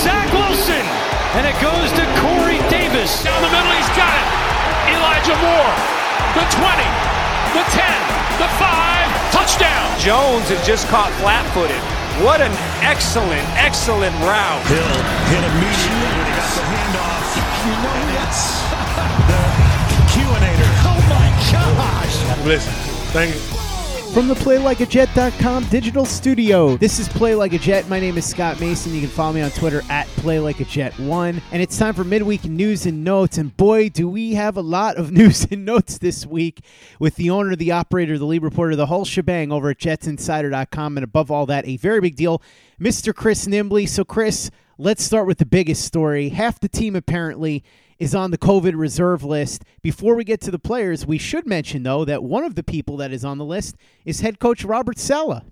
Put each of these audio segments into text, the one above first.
Zach Wilson. And it goes to Corey Davis. Down the middle, he's got it. Elijah Moore. The 20, the 10, the 5. Touchdown. Jones is just caught flat footed. What an excellent, excellent route. Hill hit immediately when he got the handoff. You know that's the Q-inator. Oh my gosh. Listen, thank you. From the PlayLikeAJet.com digital studio, this is Play Like a Jet. My name is Scott Mason. You can follow me on Twitter at PlayLikeAJet1. And it's time for midweek news and notes. And boy, do we have a lot of news and notes this week with the owner, the operator, the lead reporter, the whole shebang over at JetsInsider.com. And above all that, a very big deal, Mr. Chris Nimbley. So, Chris, let's start with the biggest story. Half the team apparently is on the COVID reserve list. Before we get to the players, we should mention, though, that one of the people that is on the list is head coach Robert Saleh.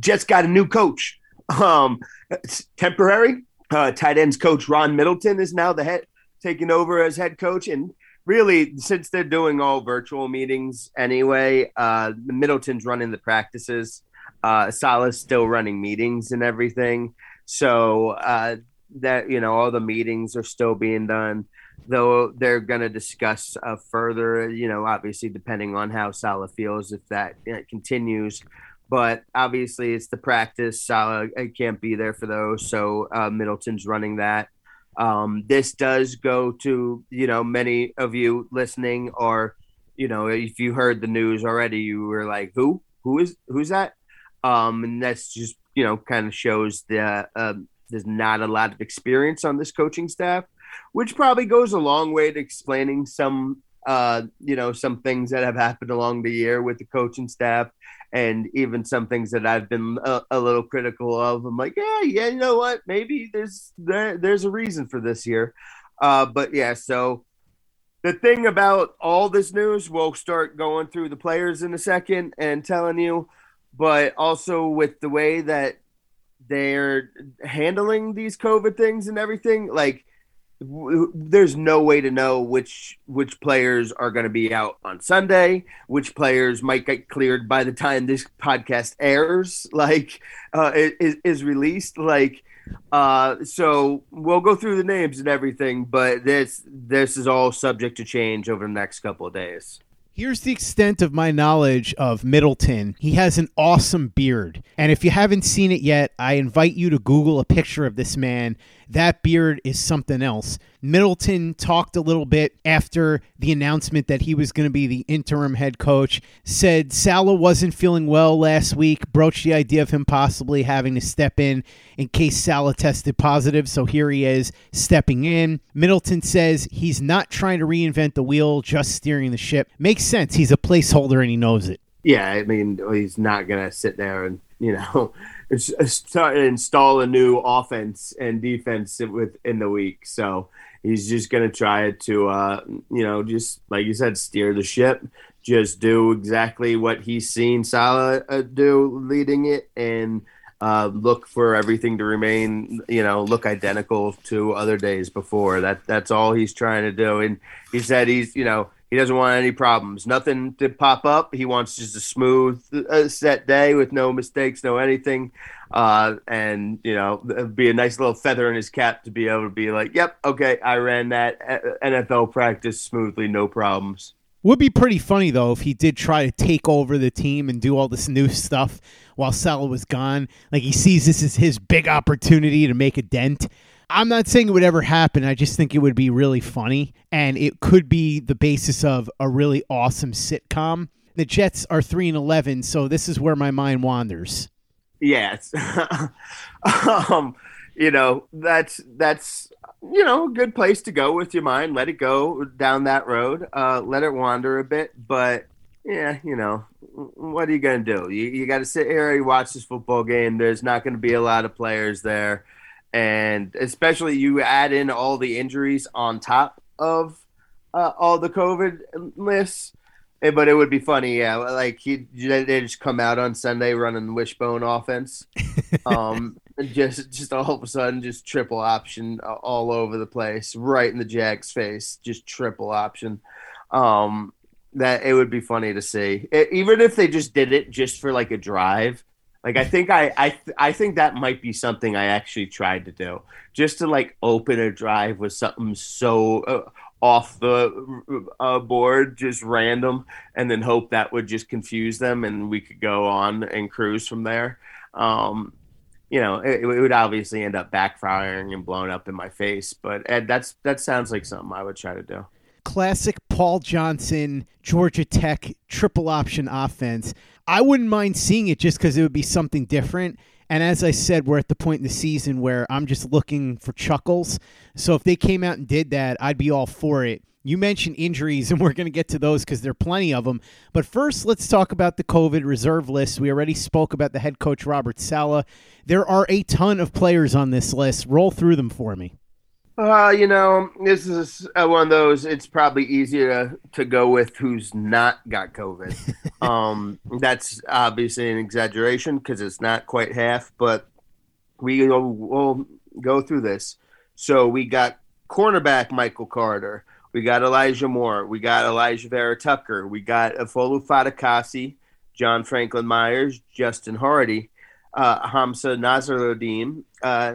Jets got a new coach. Um, it's temporary. Uh, tight ends coach Ron Middleton is now the head taking over as head coach, and really, since they're doing all virtual meetings anyway, uh, Middleton's running the practices. Uh, Saleh's still running meetings and everything. So uh, that you know, all the meetings are still being done though they're going to discuss uh, further, you know, obviously depending on how Saleh feels if that you know, continues. But obviously, it's the practice. Saleh uh, can't be there for those, so uh, Middleton's running that. Um, this does go to you know many of you listening, or you know if you heard the news already, you were like, "Who? Who is? Who's that?" Um, and that's just you know kind of shows that uh, there's not a lot of experience on this coaching staff which probably goes a long way to explaining some uh, you know some things that have happened along the year with the coaching staff and even some things that I've been a, a, little critical of. I'm like, yeah, yeah, you know what? Maybe there's there, there's a reason for this year. Uh, but yeah, so the thing about all this news, we'll start going through the players in a second and telling you, but also with the way that they're handling these COVID things and everything, like there's no way to know which which players are going to be out on Sunday, which players might get cleared by the time this podcast airs, like uh, is, is released. Like, uh, so we'll go through the names and everything, but this this is all subject to change over the next couple of days. Here's the extent of my knowledge of Middleton. He has an awesome beard. And if you haven't seen it yet, I invite you to Google a picture of this man. That beard is something else. Middleton talked a little bit after the announcement that he was going to be the interim head coach. Said Saleh wasn't feeling well last week, broached the idea of him possibly having to step in in case Saleh tested positive. So here he is stepping in. Middleton says he's not trying to reinvent the wheel, just steering the ship. Makes sense. He's a placeholder and he knows it. Yeah, I mean, he's not going to sit there and, you know, install a new offense and defense within the week. So he's just going to try to, uh, you know, just like you said, steer the ship, just do exactly what he's seen Saleh uh, do leading it, and uh, look for everything to remain, you know, look identical to other days before. That that's all he's trying to do. And he said he's, you know, he doesn't want any problems, nothing to pop up. He wants just a smooth, uh, set day with no mistakes, no anything, uh, and you know, be a nice little feather in his cap to be able to be like, "Yep, okay, I ran that uh, NFL practice smoothly, no problems." Would be pretty funny though if he did try to take over the team and do all this new stuff while Saleh was gone. Like he sees this as his big opportunity to make a dent. I'm not saying it would ever happen. I just think it would be really funny, and it could be the basis of a really awesome sitcom. The Jets are three and eleven, so this is where my mind wanders. Yes, um, you know that's that's you know a good place to go with your mind. Let it go down that road. Uh, let it wander a bit, but yeah, you know what are you gonna do? You you got to sit here and watch this football game. There's not going to be a lot of players there and especially you add in all the injuries on top of uh, all the COVID lists. Eh, but it would be funny, yeah. Like he, they just come out on Sunday running the wishbone offense, um, just just all of a sudden just triple option all over the place, right in the Jags' face, just triple option. Um, that it would be funny to see, it, even if they just did it just for like a drive like I think I I I think that might be something I actually tried to do, just to like open a drive with something so uh, off the uh, board, just random, and then hope that would just confuse them, and we could go on and cruise from there. Um, you know, it, it, would obviously end up backfiring and blowing up in my face, but Ed, that's that sounds like something I would try to do. Classic Paul Johnson, Georgia Tech triple option offense. I wouldn't mind seeing it just because it would be something different. And as I said, we're at the point in the season where I'm just looking for chuckles. So if they came out and did that, I'd be all for it. You mentioned injuries, and we're going to get to those because there are plenty of them. But first, let's talk about the COVID reserve list. We already spoke about the head coach, Robert Saleh. There are a ton of players on this list. Roll through them for me. Uh, you know, this is uh, one of those. It's probably easier to, to go with who's not got COVID. um, that's obviously an exaggeration because it's not quite half, but we will we'll go through this. So we got cornerback Michael Carter. We got Elijah Moore. We got Alijah Vera-Tucker. We got Ifeolu Fatukasi, John Franklin Myers, Justin Hardy uh, Hamsah Nasirildeen, uh,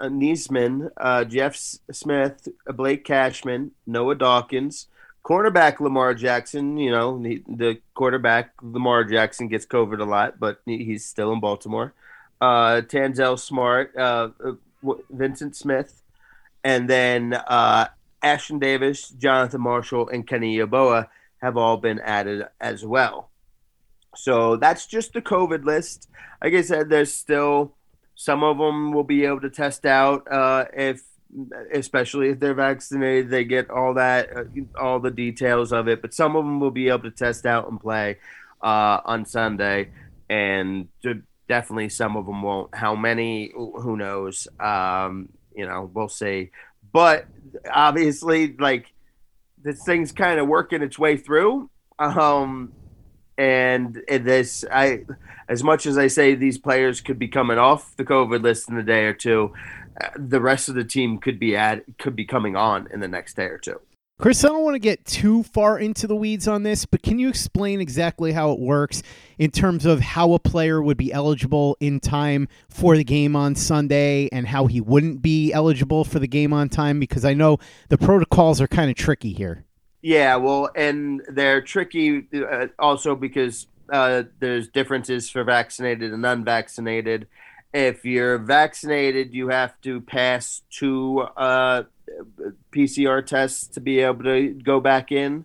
Niesman, uh, Jeff Smith, Blake Cashman, Noah Dawkins, cornerback Lamar Jackson. You know, he, the quarterback Lamar Jackson gets covered a lot, but he's still in Baltimore. Uh, Tanzel Smart, uh, Vyncint Smith, and then uh, Ashtyn Davis, Jonathan Marshall, and Kenny Yeboah have all been added as well. So that's just the COVID list. Like I said, there's still some of them will be able to test out uh, if, especially if they're vaccinated, they get all that, uh, all the details of it. But some of them will be able to test out and play uh, on Sunday, and definitely some of them won't. How many? Who knows? Um, you know, we'll see. But obviously, like this thing's kind of working its way through. Um, and this I as much as I say these players could be coming off the COVID list in a day or two, uh, the rest of the team could be at could be coming on in the next day or two. Chris, I don't want to get too far into the weeds on this, but can you explain exactly how it works in terms of how a player would be eligible in time for the game on Sunday and how he wouldn't be eligible for the game on time? Because I know the protocols are kind of tricky here. Yeah, well, and they're tricky uh, also because uh, there's differences for vaccinated and unvaccinated. If you're vaccinated, you have to pass two uh, PCR tests to be able to go back in.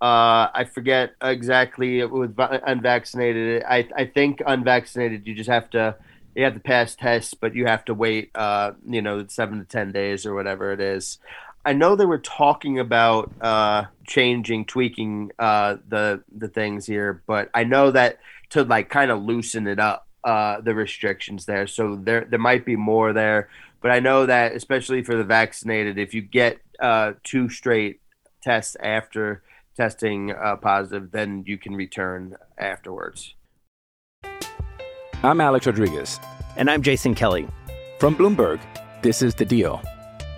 Uh, I forget exactly with unvaccinated. I I think unvaccinated you just have to you have to pass tests, but you have to wait. Uh, you know, seven to ten days or whatever it is. I know they were talking about uh, changing, tweaking uh, the the things here, but I know that to like kind of loosen it up, uh, the restrictions there. So there there might be more there, but I know that especially for the vaccinated, if you get uh, two straight tests after testing uh, positive, then you can return afterwards. I'm Alex Rodriguez. And I'm Jason Kelly. From Bloomberg, this is The Deal.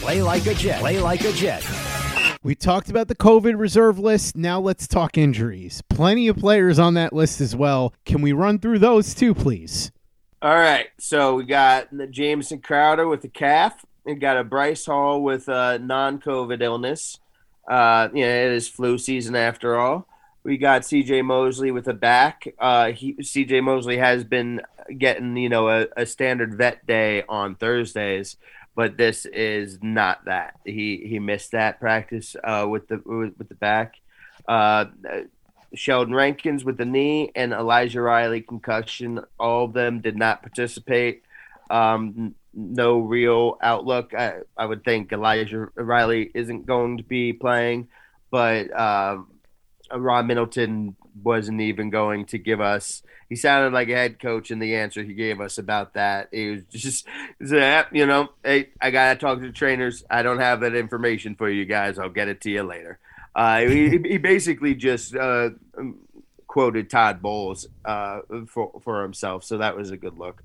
Play like a Jet. Play like a Jet. We talked about the COVID reserve list. Now let's talk injuries. Plenty of players on that list as well. Can we run through those too, please? All right, so we got the Jamison Crowder with the calf. We got a Bryce Hall with a non-COVID illness. Uh, you know, it is flu season after all. We got C.J. Mosley with a back. Uh, he, C.J. Mosley has been getting you know a, a standard vet day on Thursdays, but this is not that. He he missed that practice uh, with the with, with the back. Uh, Sheldon Rankins with the knee and Elijah Riley concussion. All of them did not participate. Um, no real outlook. I, I would think Elijah Riley isn't going to be playing, but uh, Ron Middleton wasn't even going to give us. He sounded like a head coach in the answer he gave us about that. He was just, you know, hey, I gotta talk to the trainers. I don't have that information for you guys. I'll get it to you later. Uh, he, he basically just uh, quoted Todd Bowles uh, for for himself, so that was a good look.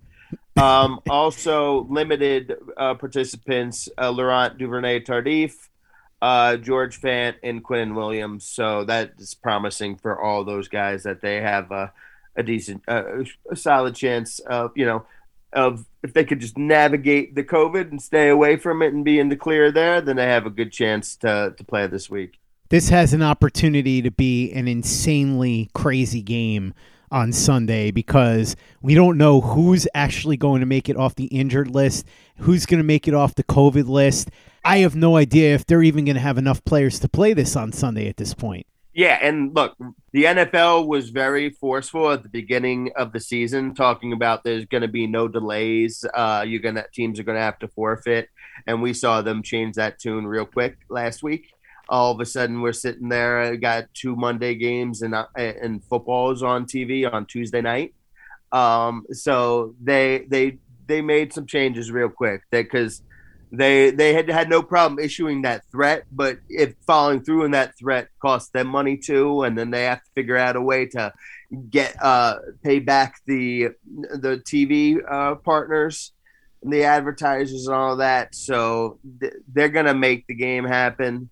Um, also, limited uh, participants: uh, Laurent Duvernay Tardif, uh, George Fant, and Quinn Williams. So that is promising for all those guys that they have a, decent, uh, a solid chance of you know of if they could just navigate the COVID and stay away from it and be in the clear there, then they have a good chance to to play this week. This has an opportunity to be an insanely crazy game on Sunday because we don't know who's actually going to make it off the injured list, who's going to make it off the COVID list. I have no idea if they're even going to have enough players to play this on Sunday at this point. Yeah, and look, the NFL was very forceful at the beginning of the season, talking about there's going to be no delays. Uh, you're gonna teams are going to have to forfeit, and we saw them change that tune real quick last week. All of a sudden, we're sitting there, I got two Monday games and uh, and footballs on TV on Tuesday night. Um, so they they they made some changes real quick because they they had had no problem issuing that threat, but if following through in that threat costs them money too, and then they have to figure out a way to get uh pay back the the TV uh, partners, the advertisers, and all that. So th- they're gonna make the game happen.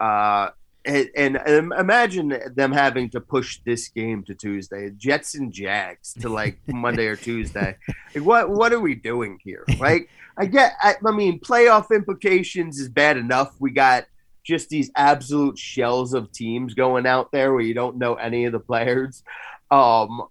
Uh, and, and, and imagine them having to push this game to Tuesday, Jets and Jags to like Monday or Tuesday. Like, what what are we doing here? Like, I get, I, I mean, playoff implications is bad enough. We got just these absolute shells of teams going out there where you don't know any of the players. Um,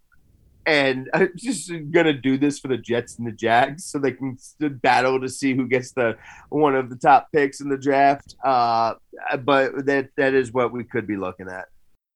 and I'm just gonna do this for the Jets and the Jags so they can battle to see who gets the one of the top picks in the draft. Uh, but that that is what we could be looking at.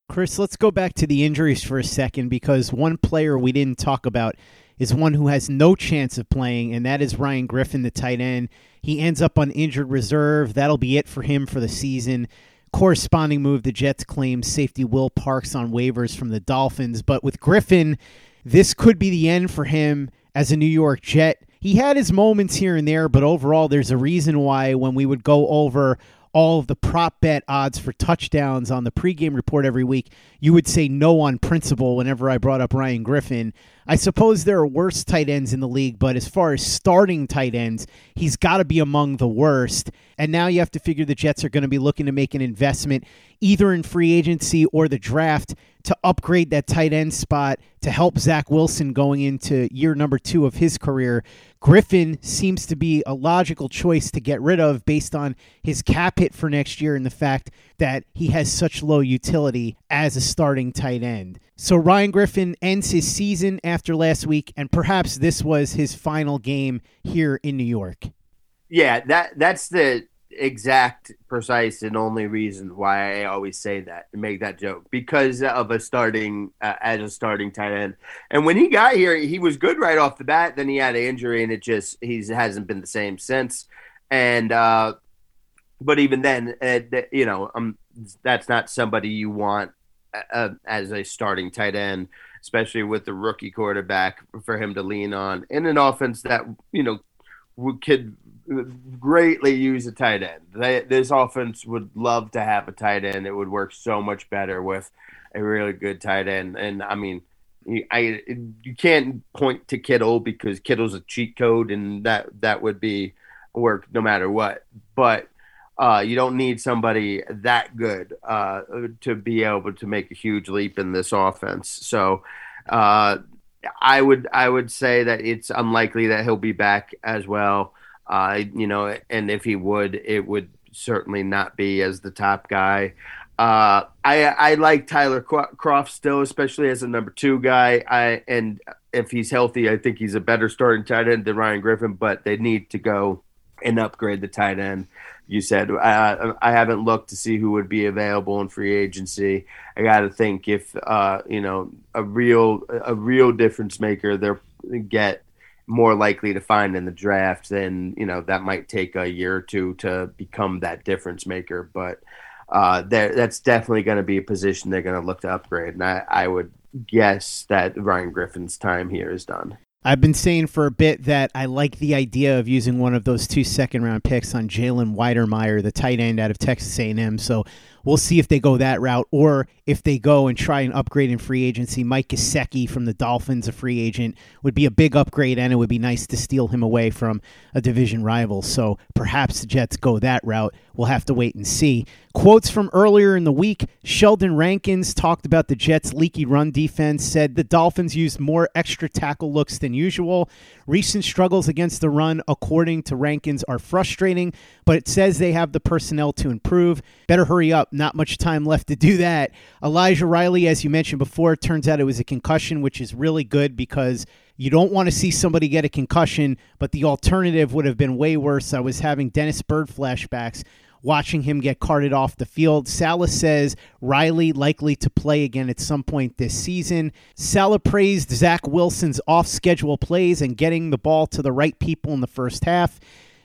Chris, let's go back to the injuries for a second because one player we didn't talk about is one who has no chance of playing, and that is Ryan Griffin, the tight end. He ends up on injured reserve. That'll be it for him for the season. Corresponding move, the Jets claim safety Will Parks on waivers from the Dolphins. But with Griffin, this could be the end for him as a New York Jet. He had his moments here and there, but overall, there's a reason why when we would go over all of the prop bet odds for touchdowns on the pregame report every week, you would say no on principle whenever I brought up Ryan Griffin. I suppose there are worse tight ends in the league, but as far as starting tight ends, he's got to be among the worst. And now you have to figure the Jets are going to be looking to make an investment either in free agency or the draft to upgrade that tight end spot to help Zach Wilson going into year number two of his career. Griffin seems to be a logical choice to get rid of based on his cap hit for next year and the fact that he has such low utility as a starting tight end. So Ryan Griffin ends his season after last week, and perhaps this was his final game here in New York. Yeah, that that's the exact, precise, and only reason why I always say that and make that joke because of a starting uh, as a starting tight end. And when he got here, he was good right off the bat. Then he had an injury, and it just he hasn't been the same since. And uh, but even then, uh, you know, um, that's not somebody you want uh, as a starting tight end, especially with the rookie quarterback for him to lean on in an offense that you know could greatly use a tight end. They, this offense would love to have a tight end. It would work so much better with a really good tight end. And I mean, I you can't point to Kittle because Kittle's a cheat code, and that that would be work no matter what. But uh, you don't need somebody that good uh, to be able to make a huge leap in this offense. So uh, I would I would say that it's unlikely that he'll be back as well. Uh, you know, and if he would, it would certainly not be as the top guy. Uh, I I like Tyler Kroft still, especially as a number two guy. I and if he's healthy, I think he's a better starting tight end than Ryan Griffin. But they need to go and upgrade the tight end. You said I I haven't looked to see who would be available in free agency. I got to think if uh, you know a real a real difference maker they'll get more likely to find in the draft, then you know that might take a year or two to become that difference maker. But uh, that's definitely going to be a position they're going to look to upgrade, and I, I would guess that Ryan Griffin's time here is done. I've been saying for a bit that I like the idea of using one of those two second round picks on Jalen Wydermyer, the tight end out of Texas A&M. So we'll see if they go that route or if they go and try and upgrade in free agency. Mike Gesicki from the Dolphins, a free agent, would be a big upgrade, and it would be nice to steal him away from a division rival. So perhaps the Jets go that route. We'll have to wait and see. Quotes from earlier in the week Sheldon Rankins talked about the Jets' leaky run defense, said the Dolphins used more extra tackle looks than usual. Recent struggles against the run, according to Rankins, are frustrating, but it says they have the personnel to improve. Better hurry up. Not much time left to do that. Elijah Riley, as you mentioned before, turns out it was a concussion, which is really good because you don't want to see somebody get a concussion, but the alternative would have been way worse. I was having Dennis Byrd flashbacks watching him get carted off the field. Saleh says Riley likely to play again at some point this season. Saleh praised Zach Wilson's off schedule plays and getting the ball to the right people in the first half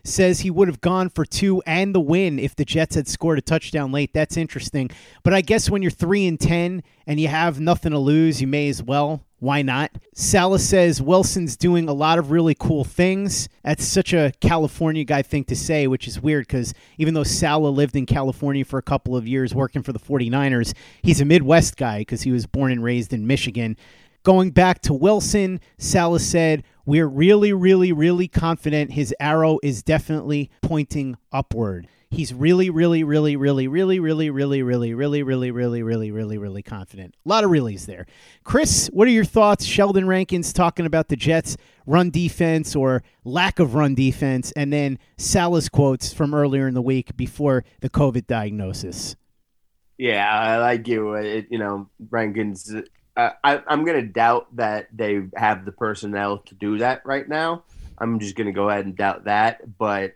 says he would have gone for two and the win if the Jets had scored a touchdown late. That's interesting. But I guess when you're three and ten and you have nothing to lose, you may as well why not? Salas says Wilson's doing a lot of really cool things. That's such a California guy thing to say, which is weird because even though Saleh lived in California for a couple of years working for the 49ers, he's a Midwest guy because he was born and raised in Michigan. Going back to Wilson, Salas said, We're really, really, really confident his arrow is definitely pointing upward. He's really, really, really, really, really, really, really, really, really, really, really, really, really, really confident. A lot of reallys there. Chris, what are your thoughts? Sheldon Rankins talking about the Jets' run defense or lack of run defense, and then Saleh's quotes from earlier in the week before the COVID diagnosis. Yeah, I like you. It, you know, Rankins. Uh, I, I'm going to doubt that they have the personnel to do that right now. I'm just going to go ahead and doubt that. But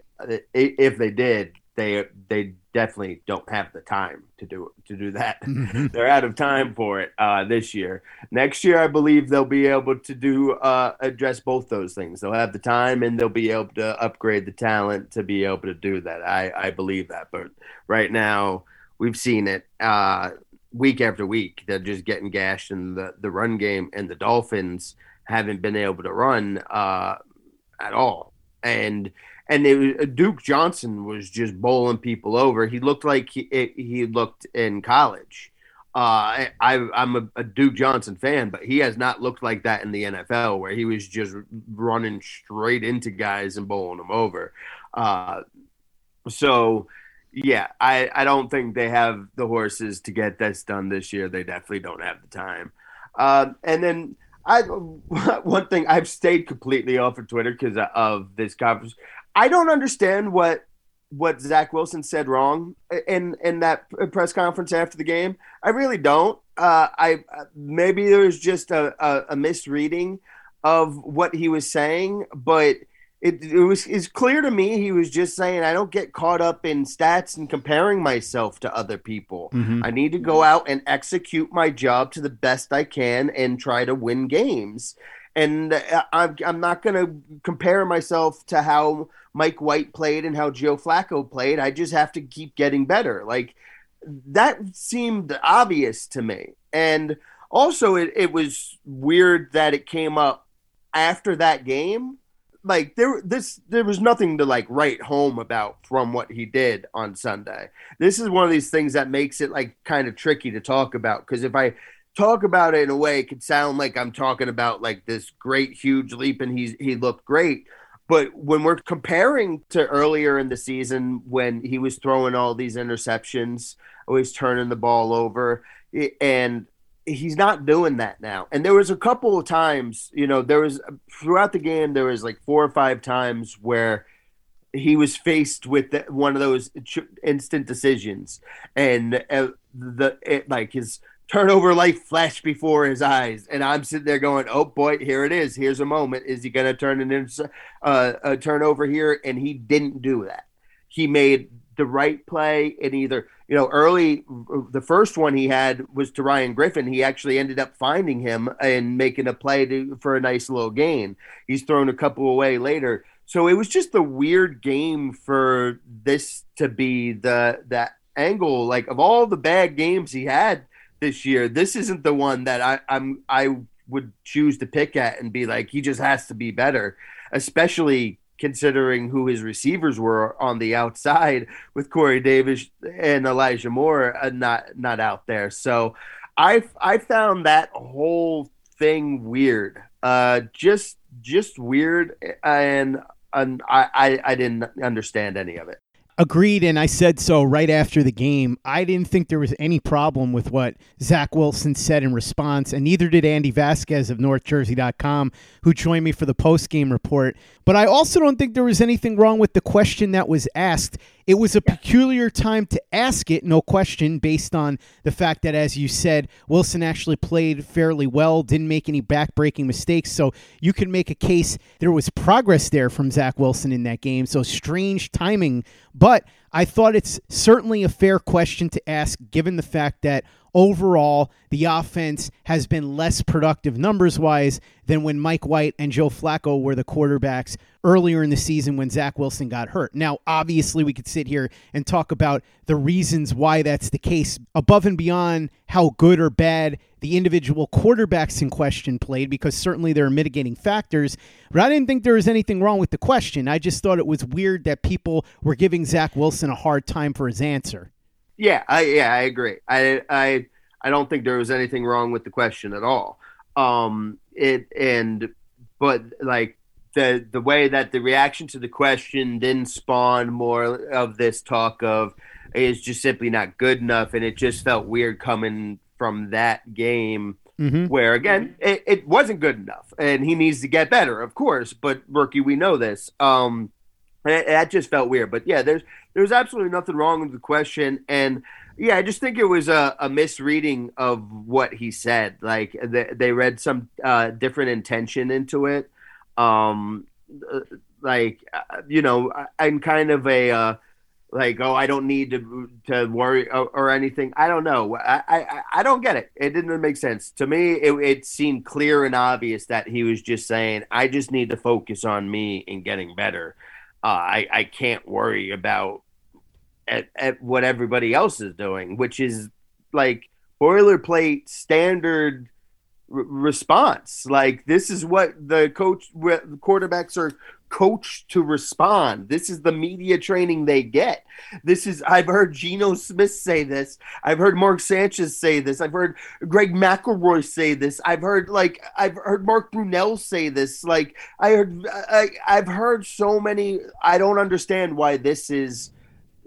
if they did, they they definitely don't have the time to do to do that. Mm-hmm. They're out of time for it uh, this year. Next year, I believe they'll be able to do uh, address both those things. They'll have the time and they'll be able to upgrade the talent to be able to do that. I I believe that. But right now, we've seen it uh, week after week. They're just getting gashed in the the run game, and the Dolphins haven't been able to run uh, at all. And and was, Duke Johnson was just bowling people over. He looked like he, he looked in college. Uh, I, am a, a, Duke Johnson fan, but he has not looked like that in the NFL, where he was just running straight into guys and bowling them over. Uh, so, yeah, I, I don't think they have the horses to get this done this year. They definitely don't have the time. Uh, and then I one thing I've stayed completely off of Twitter because of this conference. I don't understand what what Zach Wilson said wrong in in that press conference after the game. I really don't. Uh, I maybe there was just a, a, a, misreading of what he was saying, but it, it was it's clear to me he was just saying I don't get caught up in stats and comparing myself to other people. Mm-hmm. I need to go out and execute my job to the best I can and try to win games. And uh, I'm, I'm not going to compare myself to how Mike White played and how Joe Flacco played. I just have to keep getting better. Like that seemed obvious to me. And also, it, it was weird that it came up after that game. Like there, this there was nothing to like write home about from what he did on Sunday. This is one of these things that makes it like kind of tricky to talk about because if I talk about it in a way, it could sound like I'm talking about like this great huge leap and he's he looked great. But when we're comparing to earlier in the season when he was throwing all these interceptions, always turning the ball over, eh, and he's not doing that now. And there was a couple of times, you know, there was throughout the game, there was like four or five times where he was faced with one of those instant decisions, and uh, the it, like his turnover life flashed before his eyes, and I'm sitting there going, "Oh boy, here it is. Here's a moment. Is he going to turn into uh, a turnover here?" And he didn't do that. He made the right play, and either you know, early the first one he had was to Ryan Griffin. He actually ended up finding him and making a play to, for a nice little gain. He's thrown a couple away later. So it was just a weird game for this to be the that angle. Like of all the bad games he had this year. This isn't the one that I, I'm I would choose to pick at and be like he just has to be better, especially considering who his receivers were on the outside with Corey Davis and Elijah Moore uh, not not out there. So I I found that whole thing weird. Uh, just just weird, and, and I, I I didn't understand any of it. Agreed, and I said so right after the game. I didn't think there was any problem with what Zach Wilson said in response, and neither did Andy Vasquez of NorthJersey.com, who joined me for the post game report. But I also don't think there was anything wrong with the question that was asked. It was a peculiar time to ask it, no question, based on the fact that, as you said, Wilson actually played fairly well, didn't make any backbreaking mistakes. So you can make a case there was progress there from Zach Wilson in that game. So strange timing. But I thought it's certainly a fair question to ask, given the fact that overall, the offense has been less productive numbers wise than when Mike White and Joe Flacco were the quarterbacks earlier in the season when Zach Wilson got hurt. Now, obviously, we could sit here and talk about the reasons why that's the case above and beyond how good or bad the individual quarterbacks in question played, because certainly there are mitigating factors. But I didn't think there was anything wrong with the question. I just thought it was weird that people were giving Zach Wilson a hard time for his answer. Yeah, I yeah, I agree. I I I don't think there was anything wrong with the question at all. Um it and but like the the way that the reaction to the question didn't spawn more of this talk of is just simply not good enough and it just felt weird coming from that game Mhm. where again it, it wasn't good enough and he needs to get better of course but rookie we know this um that just felt weird but yeah there's there's absolutely nothing wrong with the question. And yeah i just think it was a, a misreading of what he said. Like they, they read some uh, different intention into it. Um uh, like uh, you know I- i'm kind of a uh like oh i don't need to to worry or, or anything. I don't know. I, I i don't get it. It didn't make sense. To me it, it seemed clear and obvious that he was just saying i just need to focus on me and getting better. Uh, i i can't worry about at, at what everybody else is doing which is like boilerplate standard r- response. Like this is what the coach the quarterbacks are coached to respond. This is the media training they get. This is i've heard Geno smith say this. I've heard mark sanchez say this. I've heard greg mcelroy say this. I've heard like i've heard mark brunell say this. Like i heard I, i've heard so many i don't understand why this is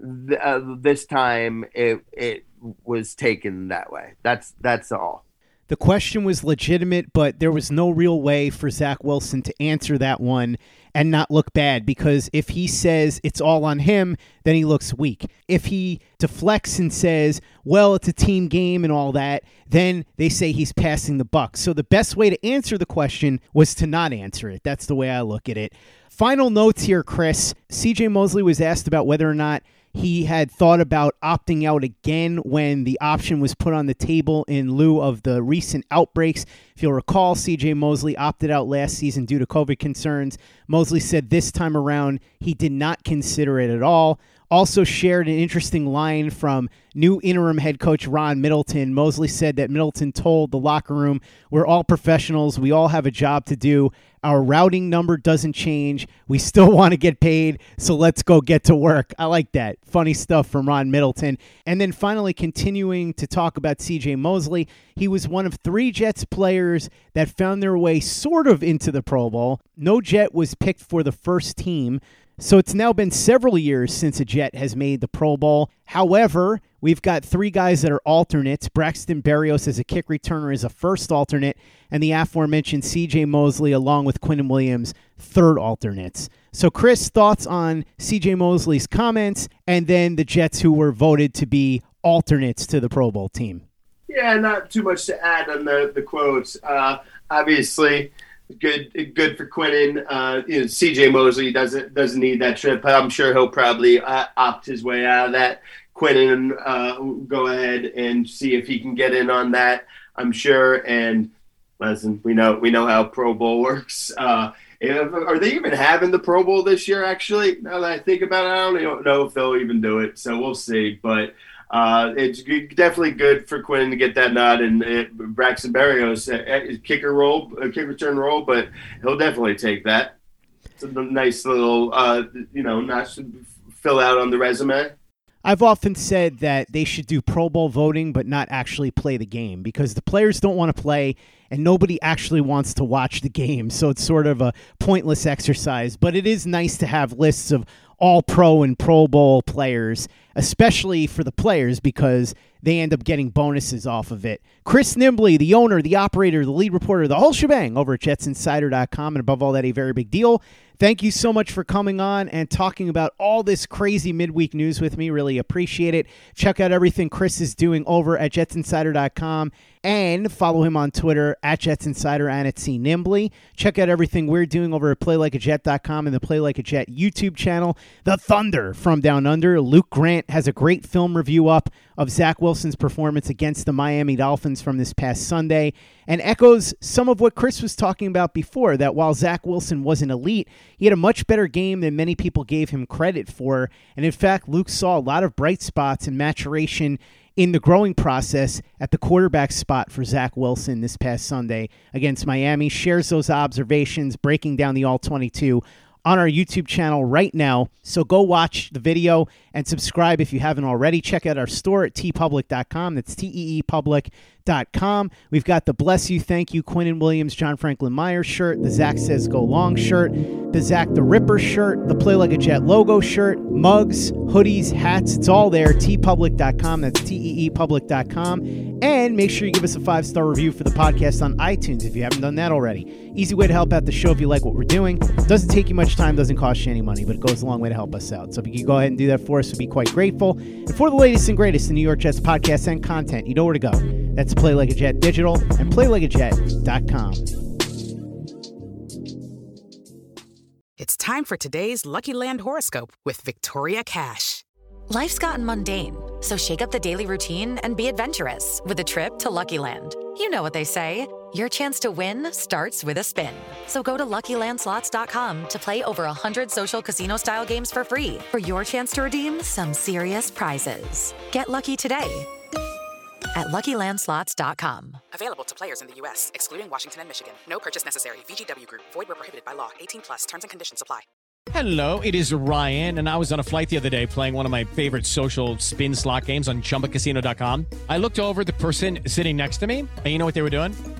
th- uh, this time it it was taken that way that's that's all The question was legitimate, but there was no real way for Zach Wilson to answer that one and not look bad because if he says it's all on him, then he looks weak. If he deflects and says, well, it's a team game and all that, then they say he's passing the buck. So the best way to answer the question was to not answer it. That's the way I look at it. Final notes here, Chris. CJ Mosley was asked about whether or not he had thought about opting out again when the option was put on the table in lieu of the recent outbreaks. If you'll recall, CJ Mosley opted out last season due to COVID concerns. Mosley said this time around he did not consider it at all. Also, shared an interesting line from new interim head coach Ron Middleton. Mosley said that Middleton told the locker room, We're all professionals. We all have a job to do. Our routing number doesn't change. We still want to get paid, so let's go get to work. I like that. Funny stuff from Ron Middleton. And then finally, continuing to talk about CJ Mosley, he was one of three Jets players that found their way sort of into the Pro Bowl. No Jet was picked for the first team. So it's now been several years since a Jet has made the Pro Bowl. However, we've got three guys that are alternates. Braxton Berrios as a kick returner is a first alternate, and the aforementioned CJ Mosley along with Quinnen Williams, third alternates. So, Chris, thoughts on CJ Mosley's comments and then the Jets who were voted to be alternates to the Pro Bowl team? Yeah, not too much to add on the the quotes. Uh, obviously, good good for Quinnen. Uh, you know, C.J. Mosley doesn't doesn't need that trip. But I'm sure he'll probably uh, opt his way out of that. Quinnen uh, go ahead and see if he can get in on that. I'm sure. And listen, we know we know how Pro Bowl works. Uh, if, are they even having the Pro Bowl this year? Actually, now that I think about it, I don't know if they'll even do it. So we'll see. But uh, it's definitely good for Quinn to get that nod and uh, Braxton Berrios uh, kicker role, uh, kick return role, but he'll definitely take that. It's a nice little, uh, you know, notch to fill out on the resume. I've often said that they should do Pro Bowl voting, but not actually play the game because the players don't want to play and nobody actually wants to watch the game. So it's sort of a pointless exercise. But it is nice to have lists of all pro and Pro Bowl players, especially for the players because they end up getting bonuses off of it. Chris Nimbley, the owner, the operator, the lead reporter, the whole shebang over at jetsinsider.com. And above all that, a very big deal. Thank you so much for coming on and talking about all this crazy midweek news with me. Really appreciate it. Check out everything Chris is doing over at jetsinsider.com and follow him on Twitter at jetsinsider and at C Nimbley. Check out everything we're doing over at playlikeajet.com and the Play Like a Jet YouTube channel. The Thunder from Down Under, Luke Grant has a great film review up of Zach Wilson's performance against the Miami Dolphins from this past Sunday and echoes some of what Chris was talking about before that while Zach Wilson wasn't elite, he had a much better game than many people gave him credit for. And in fact, Luke saw a lot of bright spots and maturation in the growing process at the quarterback spot for Zach Wilson this past Sunday against Miami. Shares those observations, breaking down the all 22 on our YouTube channel right now. So go watch the video and subscribe if you haven't already. Check out our store at teepublic.com. That's T E E public.com. We've got the Bless You, Thank You, Quinnen Williams, John Franklin Myers shirt, the Zach Says Go Long shirt, the Zach the Ripper shirt, the Play Like a Jet logo shirt, mugs, hoodies, hats. It's all there. teepublic.com. That's T E E public.com. And make sure you give us a five star review for the podcast on iTunes if you haven't done that already. Easy way to help out the show if you like what we're doing. Doesn't take you much time, doesn't cost you any money, but it goes a long way to help us out. So if you could go ahead and do that for us, we'd be quite grateful. And for the latest and greatest in New York Jets podcasts and content, you know where to go. That's Play Like a Jet Digital and PlayLikeAJet.com. It's time for today's Lucky Land horoscope with Victoria Cash. Life's gotten mundane, so shake up the daily routine and be adventurous with a trip to Lucky Land. You know what they say. Your chance to win starts with a spin. So go to LuckyLandSlots.com to play over 100 social casino-style games for free for your chance to redeem some serious prizes. Get lucky today at LuckyLandSlots.com. Available to players in the U.S., excluding Washington and Michigan. No purchase necessary. VGW Group. Void where prohibited by law. 18 plus. Terms and conditions apply. Hello, it is Ryan, and I was on a flight the other day playing one of my favorite social spin slot games on ChumbaCasino.com. I looked over at the person sitting next to me, and you know what they were doing?